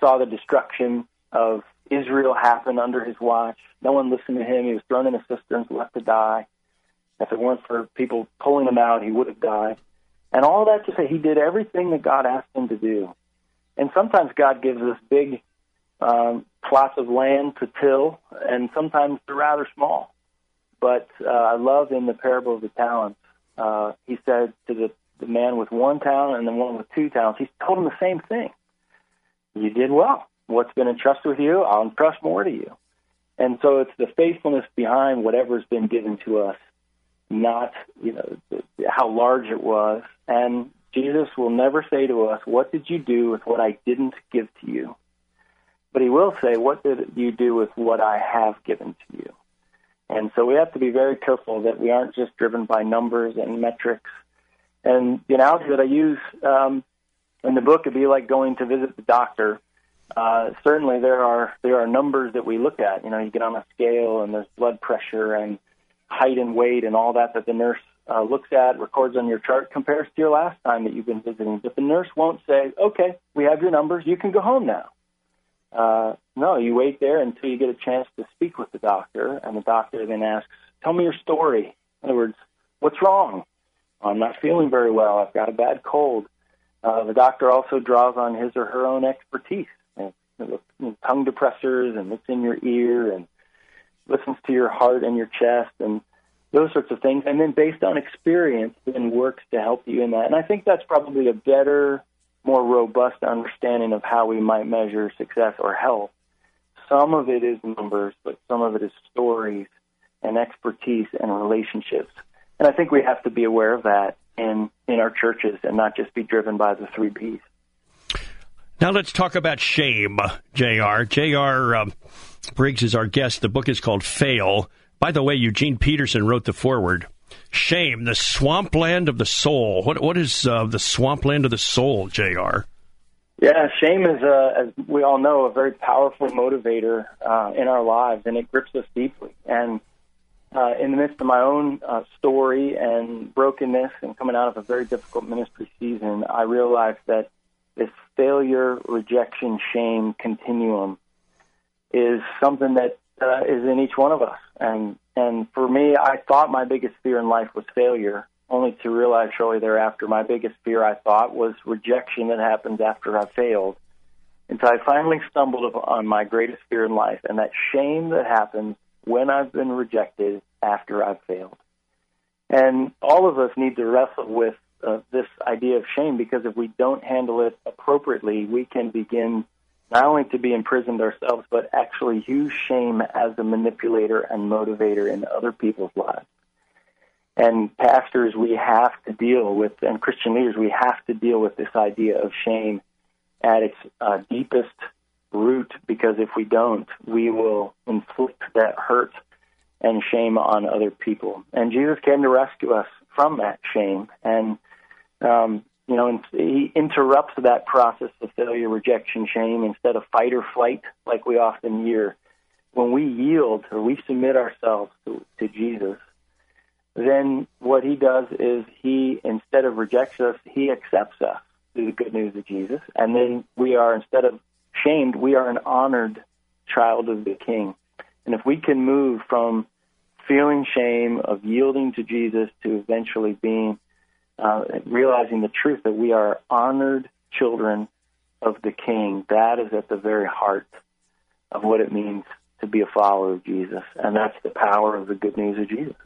saw the destruction of Israel happen under his watch. No one listened to him. He was thrown into cisterns, left to die. If it weren't for people pulling him out, he would have died. And all that to say, he did everything that God asked him to do. And sometimes God gives us big um, plots of land to till, and sometimes they're rather small. But uh, I love in the parable of the talents, uh, he said to the, the man with one talent and the one with two talents, he told him the same thing. You did well. What's been entrusted with you, I'll entrust more to you. And so it's the faithfulness behind whatever's been given to us not you know how large it was. And Jesus will never say to us, "What did you do with what I didn't give to you?" But he will say, "What did you do with what I have given to you?" And so we have to be very careful that we aren't just driven by numbers and metrics. And the analogy that I use um, in the book would be like going to visit the doctor. Uh, certainly, there are there are numbers that we look at. You know, you get on a scale, and there's blood pressure and height and weight and all that that the nurse uh, looks at, records on your chart, compares to your last time that you've been visiting. But the nurse won't say, okay, we have your numbers, you can go home now. Uh, no, you wait there until you get a chance to speak with the doctor, and the doctor then asks, tell me your story. In other words, what's wrong? I'm not feeling very well. I've got a bad cold. Uh, the doctor also draws on his or her own expertise. And, you know, tongue depressors and looks in your ear and listens to your heart and your chest and those sorts of things. And then based on experience, then works to help you in that. And I think that's probably a better, more robust understanding of how we might measure success or health. Some of it is numbers, but some of it is stories and expertise and relationships. And I think we have to be aware of that in, in our churches and not just be driven by the three B's. Now let's talk about shame, JR. JR um, Briggs is our guest. The book is called Fail. By the way, Eugene Peterson wrote the foreword. Shame, the swampland of the soul. What what is uh, the swampland of the soul, Jr. Yeah, shame is, uh, as we all know, a very powerful motivator uh, in our lives, and it grips us deeply. And uh, in the midst of my own uh, story and brokenness, and coming out of a very difficult ministry season, I realized that this failure, rejection, shame continuum is something that uh, is in each one of us. And and for me, I thought my biggest fear in life was failure, only to realize shortly thereafter my biggest fear I thought was rejection that happens after I failed. Until I finally stumbled upon my greatest fear in life, and that shame that happens when I've been rejected after I've failed. And all of us need to wrestle with uh, this idea of shame because if we don't handle it appropriately, we can begin not only to be imprisoned ourselves, but actually use shame as a manipulator and motivator in other people's lives. And pastors, we have to deal with, and Christian leaders, we have to deal with this idea of shame at its uh, deepest root, because if we don't, we will inflict that hurt and shame on other people. And Jesus came to rescue us from that shame. And um, you know, and he interrupts that process of failure, rejection, shame instead of fight or flight like we often hear. When we yield or we submit ourselves to, to Jesus, then what he does is he, instead of rejects us, he accepts us through the good news of Jesus. And then we are, instead of shamed, we are an honored child of the King. And if we can move from feeling shame of yielding to Jesus to eventually being uh, realizing the truth that we are honored children of the King. That is at the very heart of what it means to be a follower of Jesus, and that's the power of the good news of Jesus.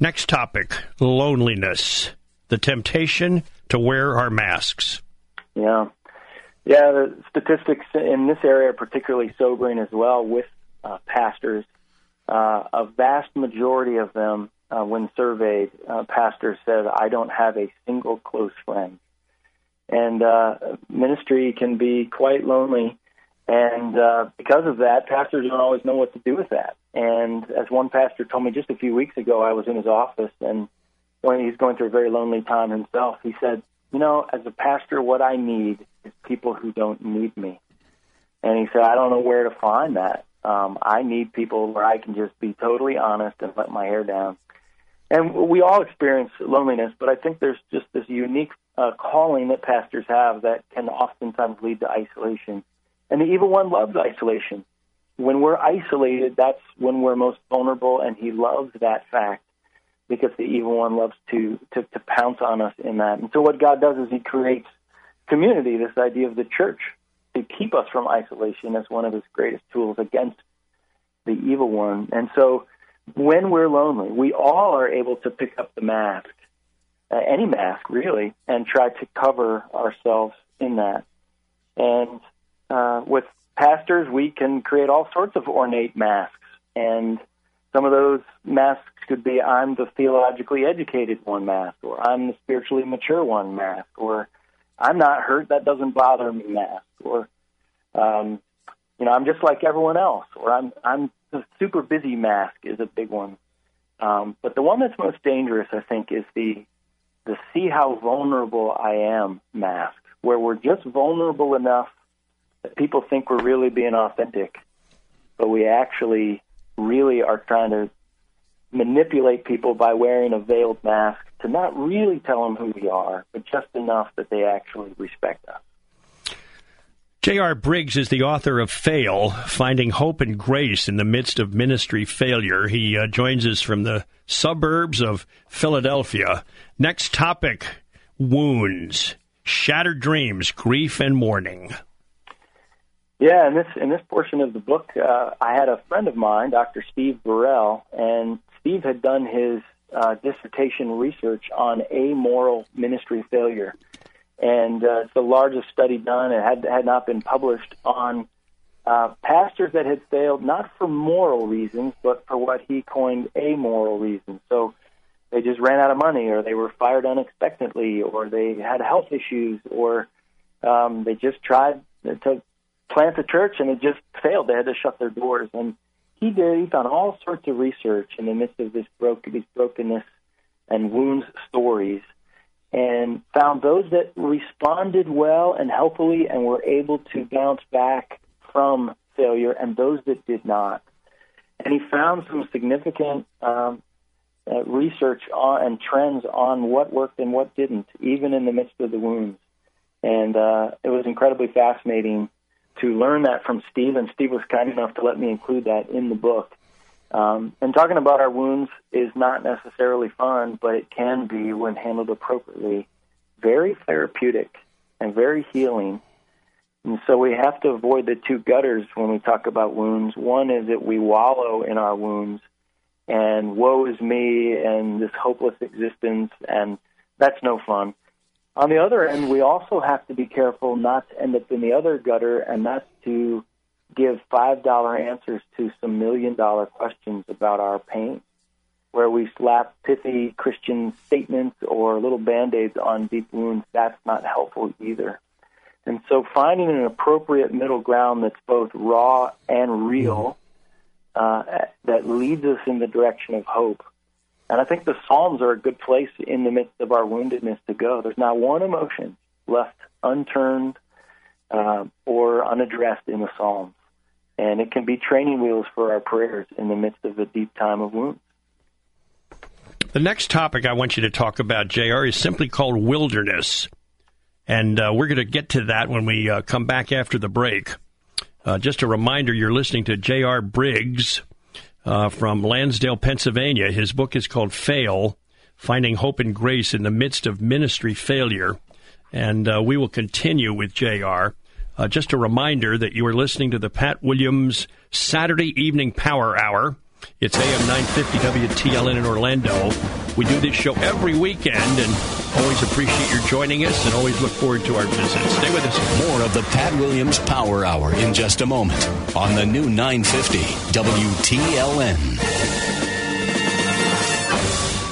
Next topic loneliness, the temptation to wear our masks. Yeah. Yeah, the statistics in this area are particularly sobering as well with uh, pastors. Uh, a vast majority of them uh, when surveyed, uh, pastors said, I don't have a single close friend. And uh, ministry can be quite lonely. And uh, because of that, pastors don't always know what to do with that. And as one pastor told me just a few weeks ago, I was in his office and when he's going through a very lonely time himself, he said, You know, as a pastor, what I need is people who don't need me. And he said, I don't know where to find that. Um, I need people where I can just be totally honest and let my hair down. And we all experience loneliness, but I think there's just this unique uh, calling that pastors have that can oftentimes lead to isolation. And the evil one loves isolation. When we're isolated, that's when we're most vulnerable, and he loves that fact because the evil one loves to, to, to pounce on us in that. And so what God does is he creates community, this idea of the church, to keep us from isolation as one of his greatest tools against the evil one. And so when we're lonely, we all are able to pick up the mask, uh, any mask really, and try to cover ourselves in that. And uh, with pastors, we can create all sorts of ornate masks. And some of those masks could be I'm the theologically educated one mask, or I'm the spiritually mature one mask, or I'm not hurt, that doesn't bother me mask, or um, you know, I'm just like everyone else, or I'm I'm the super busy mask is a big one. Um, but the one that's most dangerous, I think, is the the see how vulnerable I am mask, where we're just vulnerable enough that people think we're really being authentic, but we actually really are trying to manipulate people by wearing a veiled mask to not really tell them who we are, but just enough that they actually respect us. J.R. Briggs is the author of Fail, Finding Hope and Grace in the Midst of Ministry Failure. He uh, joins us from the suburbs of Philadelphia. Next topic wounds, shattered dreams, grief, and mourning. Yeah, in this in this portion of the book, uh, I had a friend of mine, Dr. Steve Burrell, and Steve had done his uh, dissertation research on amoral ministry failure and uh, it's the largest study done. It had had not been published on uh, pastors that had failed not for moral reasons, but for what he coined amoral reasons. So they just ran out of money, or they were fired unexpectedly, or they had health issues, or um, they just tried to plant a church and it just failed. They had to shut their doors. And he did. He found all sorts of research in the midst of this broken, these brokenness and wounds stories and found those that responded well and healthily and were able to bounce back from failure and those that did not. And he found some significant um, uh, research on, and trends on what worked and what didn't, even in the midst of the wounds. And uh, it was incredibly fascinating to learn that from Steve, and Steve was kind enough to let me include that in the book. Um, and talking about our wounds is not necessarily fun, but it can be, when handled appropriately, very therapeutic and very healing. And so we have to avoid the two gutters when we talk about wounds. One is that we wallow in our wounds and woe is me and this hopeless existence, and that's no fun. On the other end, we also have to be careful not to end up in the other gutter, and that's to give $5 answers to some million dollar questions about our pain, where we slap pithy Christian statements or little band aids on deep wounds, that's not helpful either. And so finding an appropriate middle ground that's both raw and real uh, that leads us in the direction of hope. And I think the Psalms are a good place in the midst of our woundedness to go. There's not one emotion left unturned uh, or unaddressed in the Psalms and it can be training wheels for our prayers in the midst of a deep time of wounds. The next topic I want you to talk about, JR, is simply called wilderness. And uh, we're going to get to that when we uh, come back after the break. Uh, just a reminder you're listening to J.R. Briggs uh, from Lansdale, Pennsylvania. His book is called Fail Finding Hope and Grace in the Midst of Ministry Failure. And uh, we will continue with J.R. Uh, just a reminder that you are listening to the Pat Williams Saturday Evening Power Hour. It's AM 950 WTLN in Orlando. We do this show every weekend and always appreciate your joining us and always look forward to our visit. Stay with us. More of the Pat Williams Power Hour in just a moment on the new 950 WTLN.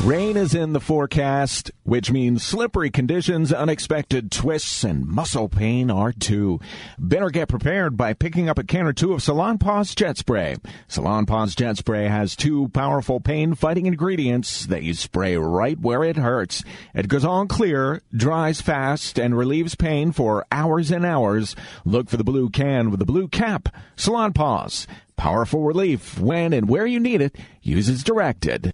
Rain is in the forecast, which means slippery conditions, unexpected twists, and muscle pain are too. Better get prepared by picking up a can or two of Salonpas Jet Spray. Salonpas Jet Spray has two powerful pain fighting ingredients that you spray right where it hurts. It goes on clear, dries fast, and relieves pain for hours and hours. Look for the blue can with the blue cap. Salonpas. Powerful relief when and where you need it. Use as directed.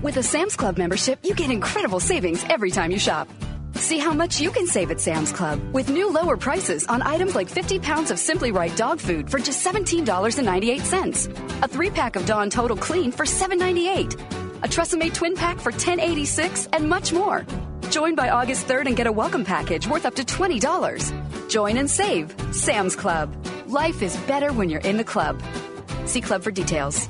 With a Sam's Club membership, you get incredible savings every time you shop. See how much you can save at Sam's Club with new lower prices on items like 50 pounds of Simply Right dog food for just $17.98, a three pack of Dawn Total Clean for $7.98, a Tresemme twin pack for $10.86, and much more. Join by August 3rd and get a welcome package worth up to $20. Join and save. Sam's Club. Life is better when you're in the club. See Club for details.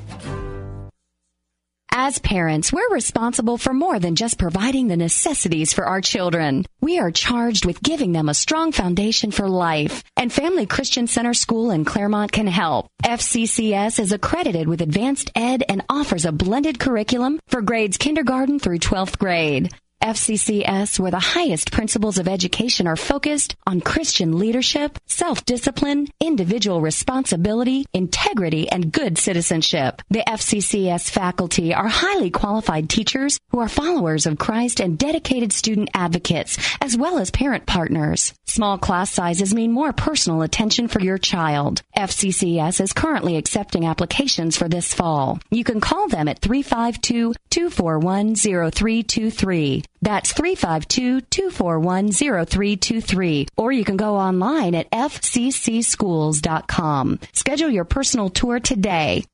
As parents, we're responsible for more than just providing the necessities for our children. We are charged with giving them a strong foundation for life. And Family Christian Center School in Clermont can help. FCCS is accredited with AdvancED and offers a blended curriculum for grades kindergarten through 12th grade. FCCS, where the highest principles of education are focused on Christian leadership, self-discipline, individual responsibility, integrity, and good citizenship. The FCCS faculty are highly qualified teachers who are followers of Christ and dedicated student advocates, as well as parent partners. Small class sizes mean more personal attention for your child. FCCS is currently accepting applications for this fall. You can call them at 352 241 0323. That's 352-241-0323. Or you can go online at fccschools.com. Schedule your personal tour today.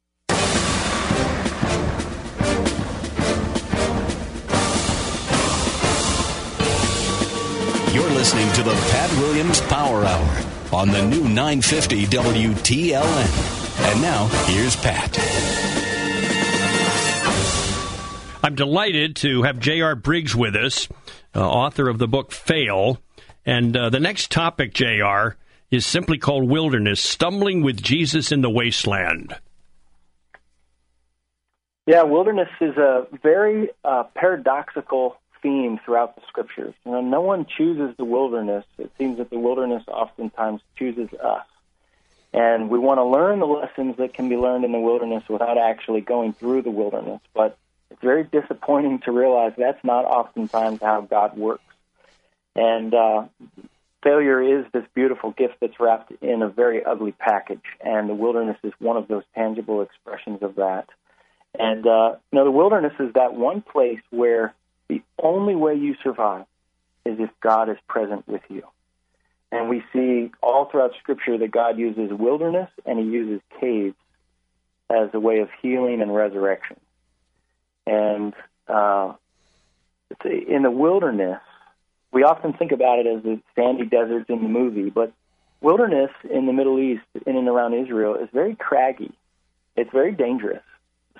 You're listening to the Pat Williams Power Hour on the new 950 WTLN. And now, here's Pat. I'm delighted to have J.R. Briggs with us, uh, author of the book Fail. And uh, the next topic, J.R., is simply called Wilderness Stumbling with Jesus in the Wasteland. Yeah, wilderness is a very uh, paradoxical theme throughout the scriptures. You know, no one chooses the wilderness. It seems that the wilderness oftentimes chooses us. And we want to learn the lessons that can be learned in the wilderness without actually going through the wilderness. But it's very disappointing to realize that's not oftentimes how God works. And uh, failure is this beautiful gift that's wrapped in a very ugly package, and the wilderness is one of those tangible expressions of that. And uh, you know, the wilderness is that one place where the only way you survive is if God is present with you. And we see all throughout Scripture that God uses wilderness and He uses caves as a way of healing and resurrection. And uh, in the wilderness, we often think about it as the sandy deserts in the movie, but wilderness in the Middle East, in and around Israel, is very craggy. It's very dangerous.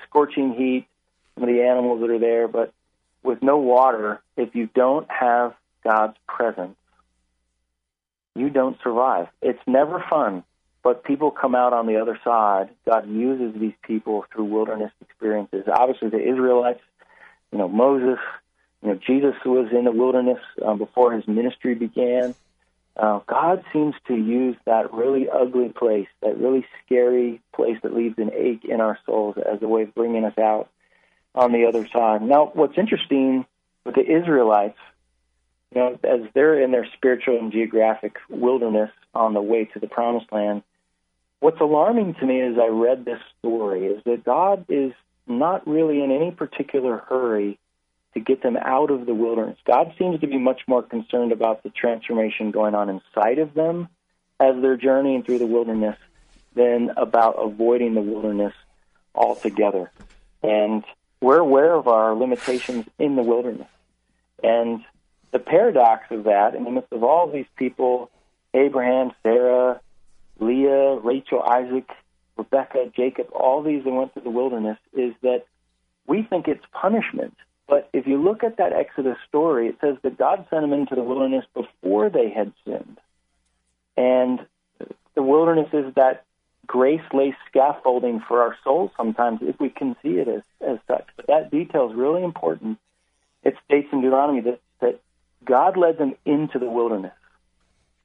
Scorching heat, some of the animals that are there, but with no water, if you don't have God's presence, you don't survive. It's never fun, but people come out on the other side. God uses these people through wilderness experiences. Obviously, the Israelites, you know, Moses, you know, Jesus was in the wilderness uh, before his ministry began. Uh, God seems to use that really ugly place, that really scary place that leaves an ache in our souls as a way of bringing us out on the other side. Now, what's interesting with the Israelites, you know, as they're in their spiritual and geographic wilderness on the way to the promised land, what's alarming to me as I read this story is that God is not really in any particular hurry to get them out of the wilderness. God seems to be much more concerned about the transformation going on inside of them as they're journeying through the wilderness than about avoiding the wilderness altogether. And we're aware of our limitations in the wilderness. And the paradox of that, in the midst of all these people, Abraham, Sarah, Leah, Rachel, Isaac, Rebecca, Jacob, all these that went through the wilderness, is that we think it's punishment but if you look at that Exodus story, it says that God sent them into the wilderness before they had sinned. And the wilderness is that grace lays scaffolding for our souls sometimes if we can see it as, as such. But that detail is really important. It states in Deuteronomy that, that God led them into the wilderness.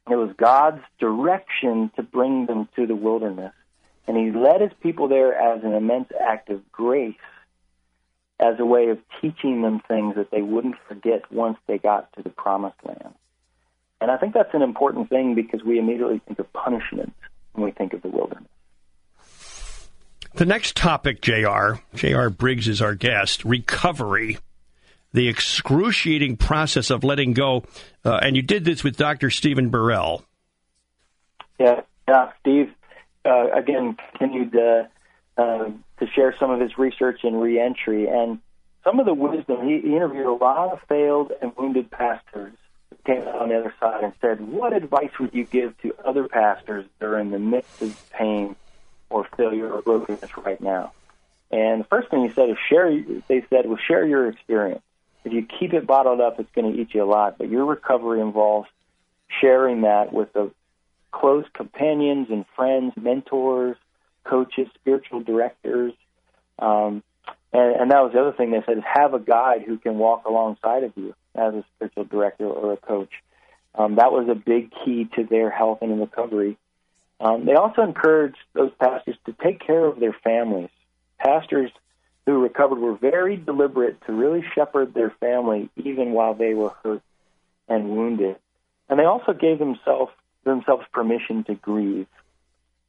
It was God's direction to bring them to the wilderness. And he led his people there as an immense act of grace, as a way of teaching them things that they wouldn't forget once they got to the promised land. And I think that's an important thing because we immediately think of punishment when we think of the wilderness. The next topic, JR, JR Briggs is our guest, recovery, the excruciating process of letting go. Uh, and you did this with Dr. Stephen Burrell. Yeah, yeah, Steve uh, again continued uh, to share some of his research in reentry and some of the wisdom. He, he interviewed a lot of failed and wounded pastors. Came out on the other side and said, "What advice would you give to other pastors that are in the midst of pain or failure or brokenness right now?" And the first thing he said is share. They said, "Well, share your experience. If you keep it bottled up, it's going to eat you alive. But your recovery involves sharing that with the close companions and friends, mentors, coaches, spiritual directors. Um, and, and that was the other thing they said is have a guide who can walk alongside of you as a spiritual director or a coach. Um, that was a big key to their health and recovery. Um, they also encouraged those pastors to take care of their families. Pastors who recovered were very deliberate to really shepherd their family even while they were hurt and wounded. And they also gave themselves themselves permission to grieve.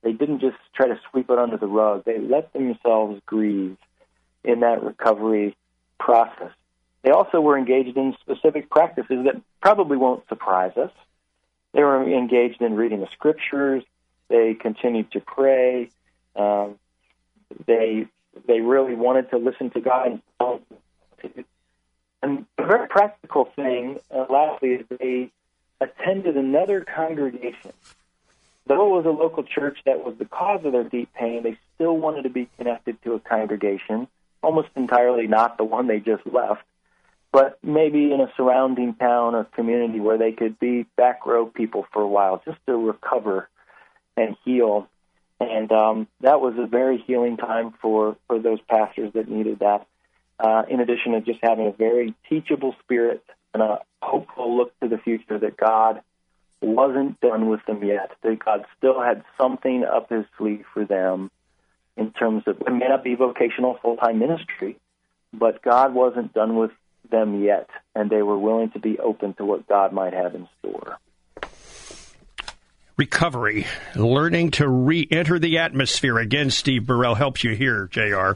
They didn't just try to sweep it under the rug. They let themselves grieve in that recovery process. They also were engaged in specific practices that probably won't surprise us. They were engaged in reading the scriptures. They continued to pray. Um, they they really wanted to listen to God. And a very practical thing, uh, lastly, is they attended another congregation. Though it was a local church that was the cause of their deep pain, they still wanted to be connected to a congregation, almost entirely not the one they just left, but maybe in a surrounding town or community where they could be back row people for a while just to recover and heal. And um, that was a very healing time for, for those pastors that needed that. Uh, in addition to just having a very teachable spirit and a hopeful look to the future that God wasn't done with them yet, that God still had something up his sleeve for them in terms of it may not be vocational full time ministry, but God wasn't done with them yet, and they were willing to be open to what God might have in store. Recovery, learning to re enter the atmosphere. Again, Steve Burrell helps you here, JR.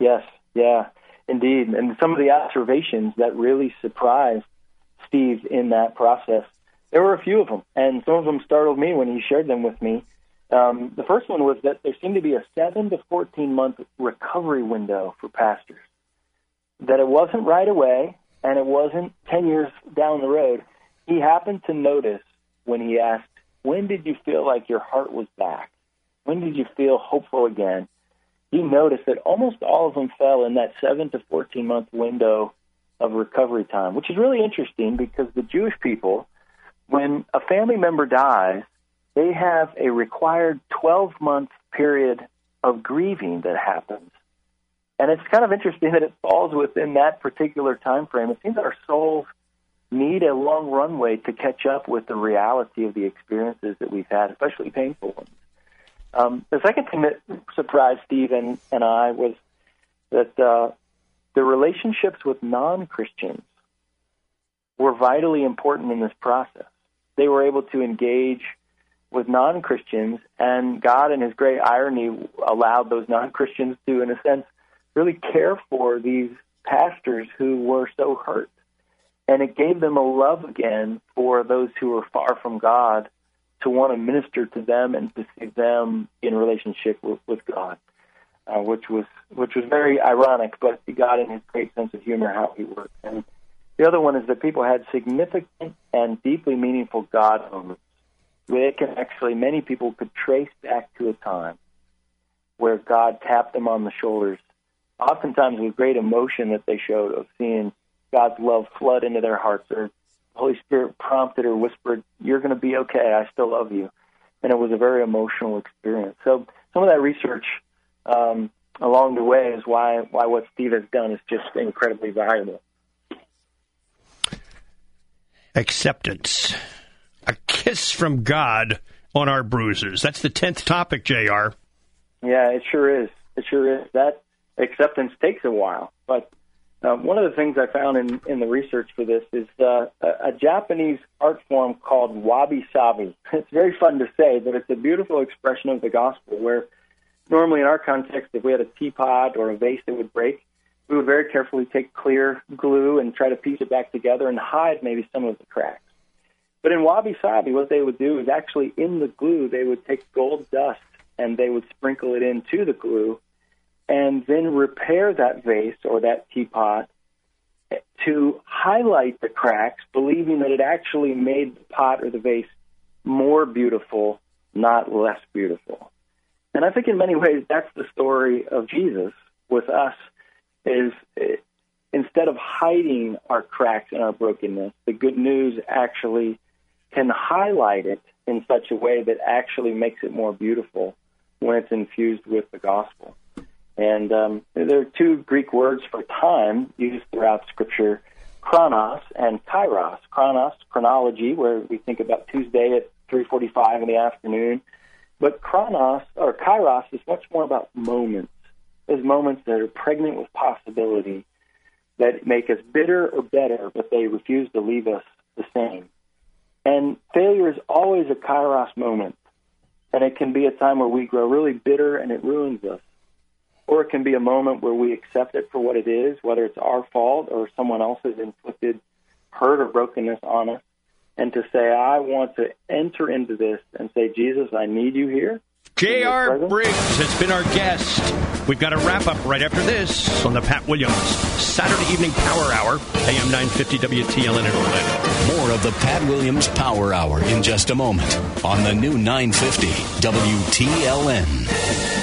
Yes, yeah. Indeed, and some of the observations that really surprised Steve in that process. There were a few of them, and some of them startled me when he shared them with me. Um, the first one was that there seemed to be a seven to fourteen month recovery window for pastors. That it wasn't right away, and it wasn't ten years down the road. He happened to notice when he asked, "When did you feel like your heart was back? When did you feel hopeful again?" You notice that almost all of them fell in that seven to 14 month window of recovery time, which is really interesting because the Jewish people, when a family member dies, they have a required 12 month period of grieving that happens. And it's kind of interesting that it falls within that particular time frame. It seems that our souls need a long runway to catch up with the reality of the experiences that we've had, especially painful ones. Um, the second thing that surprised Steve and, and I was that uh, the relationships with non Christians were vitally important in this process. They were able to engage with non Christians, and God, in His great irony, allowed those non Christians to, in a sense, really care for these pastors who were so hurt. And it gave them a love again for those who were far from God to want to minister to them and to see them in relationship with, with God, uh, which was which was very ironic, but God in His great sense of humor how He worked. And the other one is that people had significant and deeply meaningful God moments. Where can actually many people could trace back to a time where God tapped them on the shoulders, oftentimes with great emotion that they showed of seeing God's love flood into their hearts or Holy Spirit prompted or whispered, "You're going to be okay. I still love you," and it was a very emotional experience. So some of that research um, along the way is why why what Steve has done is just incredibly valuable. Acceptance, a kiss from God on our bruises. That's the tenth topic, Jr. Yeah, it sure is. It sure is. That acceptance takes a while, but uh, one of the things I found in, in the research for this is uh, a, a Japanese art form called wabi sabi. It's very fun to say, but it's a beautiful expression of the gospel where normally in our context, if we had a teapot or a vase that would break, we would very carefully take clear glue and try to piece it back together and hide maybe some of the cracks. But in wabi sabi, what they would do is actually in the glue, they would take gold dust and they would sprinkle it into the glue and then repair that vase or that teapot to highlight the cracks, believing that it actually made the pot or the vase more beautiful, not less beautiful. And I think in many ways that's the story of Jesus with us is eh, instead of hiding our cracks and our brokenness, the good news actually can highlight it in such a way that actually makes it more beautiful when it's infused with the gospel. And um, there are two Greek words for time used throughout Scripture chronos and kairos. Chronos, chronology, where we think about Tuesday at 3.45 in the afternoon. But chronos, or kairos, is much more about moments. Those moments that are pregnant with possibility that make us bitter or better, but they refuse to leave us the same. And failure is always a kairos moment. And it can be a time where we grow really bitter and it ruins us or it can be a moment where we accept it for what it is, whether it's our fault or someone else has inflicted hurt or brokenness on us, and to say, I want to enter into this and say, Jesus, I need you here. J.R. Briggs has been our guest. We've got a wrap up right after this on the Pat Williams Saturday Evening Power Hour, AM 950 WTLN in Orlando. More of the Pat Williams Power Hour in just a moment on the new 950 WTLN.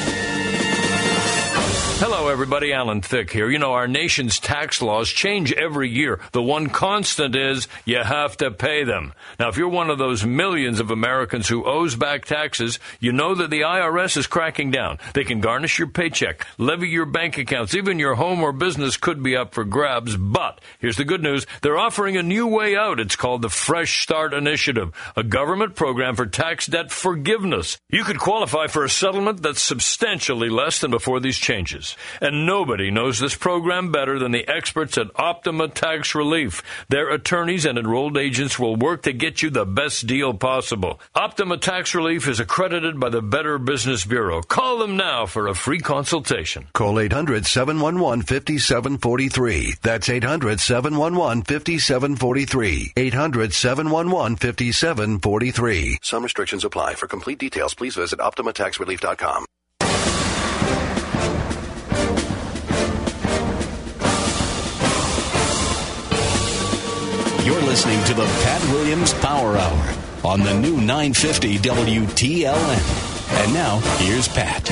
Hello, everybody. Alan Thicke here. You know, our nation's tax laws change every year. The one constant is you have to pay them. Now, if you're one of those millions of Americans who owes back taxes, you know that the IRS is cracking down. They can garnish your paycheck, levy your bank accounts, even your home or business could be up for grabs. But here's the good news. They're offering a new way out. It's called the Fresh Start Initiative, a government program for tax debt forgiveness. You could qualify for a settlement that's substantially less than before these changes. And nobody knows this program better than the experts at Optima Tax Relief. Their attorneys and enrolled agents will work to get you the best deal possible. Optima Tax Relief is accredited by the Better Business Bureau. Call them now for a free consultation. Call 800 711 5743. That's 800 711 5743. 800 711 5743. Some restrictions apply. For complete details, please visit OptimaTaxRelief.com. You're listening to the Pat Williams Power Hour on the new 950 WTLN. And now, here's Pat.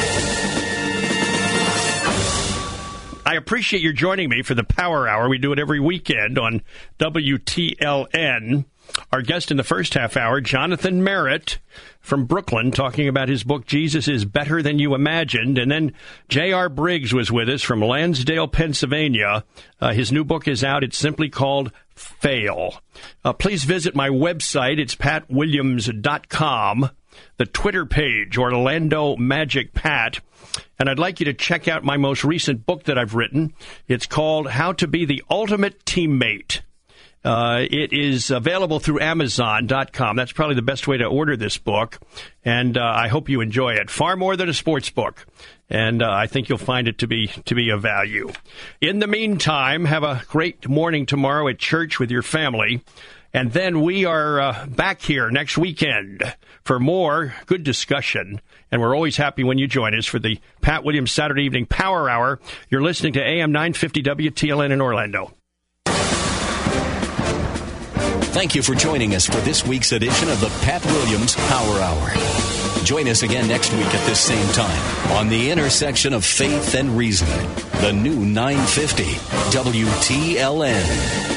I appreciate you joining me for the Power Hour. We do it every weekend on WTLN. Our guest in the first half hour, Jonathan Merritt from Brooklyn, talking about his book, Jesus is Better Than You Imagined. And then J.R. Briggs was with us from Lansdale, Pennsylvania. Uh, his new book is out. It's simply called Fail. Uh, please visit my website. It's patwilliams.com. The Twitter page, Orlando Magic Pat. And I'd like you to check out my most recent book that I've written. It's called How to Be the Ultimate Teammate. Uh, it is available through Amazon.com. That's probably the best way to order this book, and uh, I hope you enjoy it. Far more than a sports book, and uh, I think you'll find it to be to be of value. In the meantime, have a great morning tomorrow at church with your family, and then we are uh, back here next weekend for more good discussion. And we're always happy when you join us for the Pat Williams Saturday Evening Power Hour. You're listening to AM 950 WTLN in Orlando. Thank you for joining us for this week's edition of the Pat Williams Power Hour. Join us again next week at this same time on the intersection of faith and reason. The new 950 WTLN.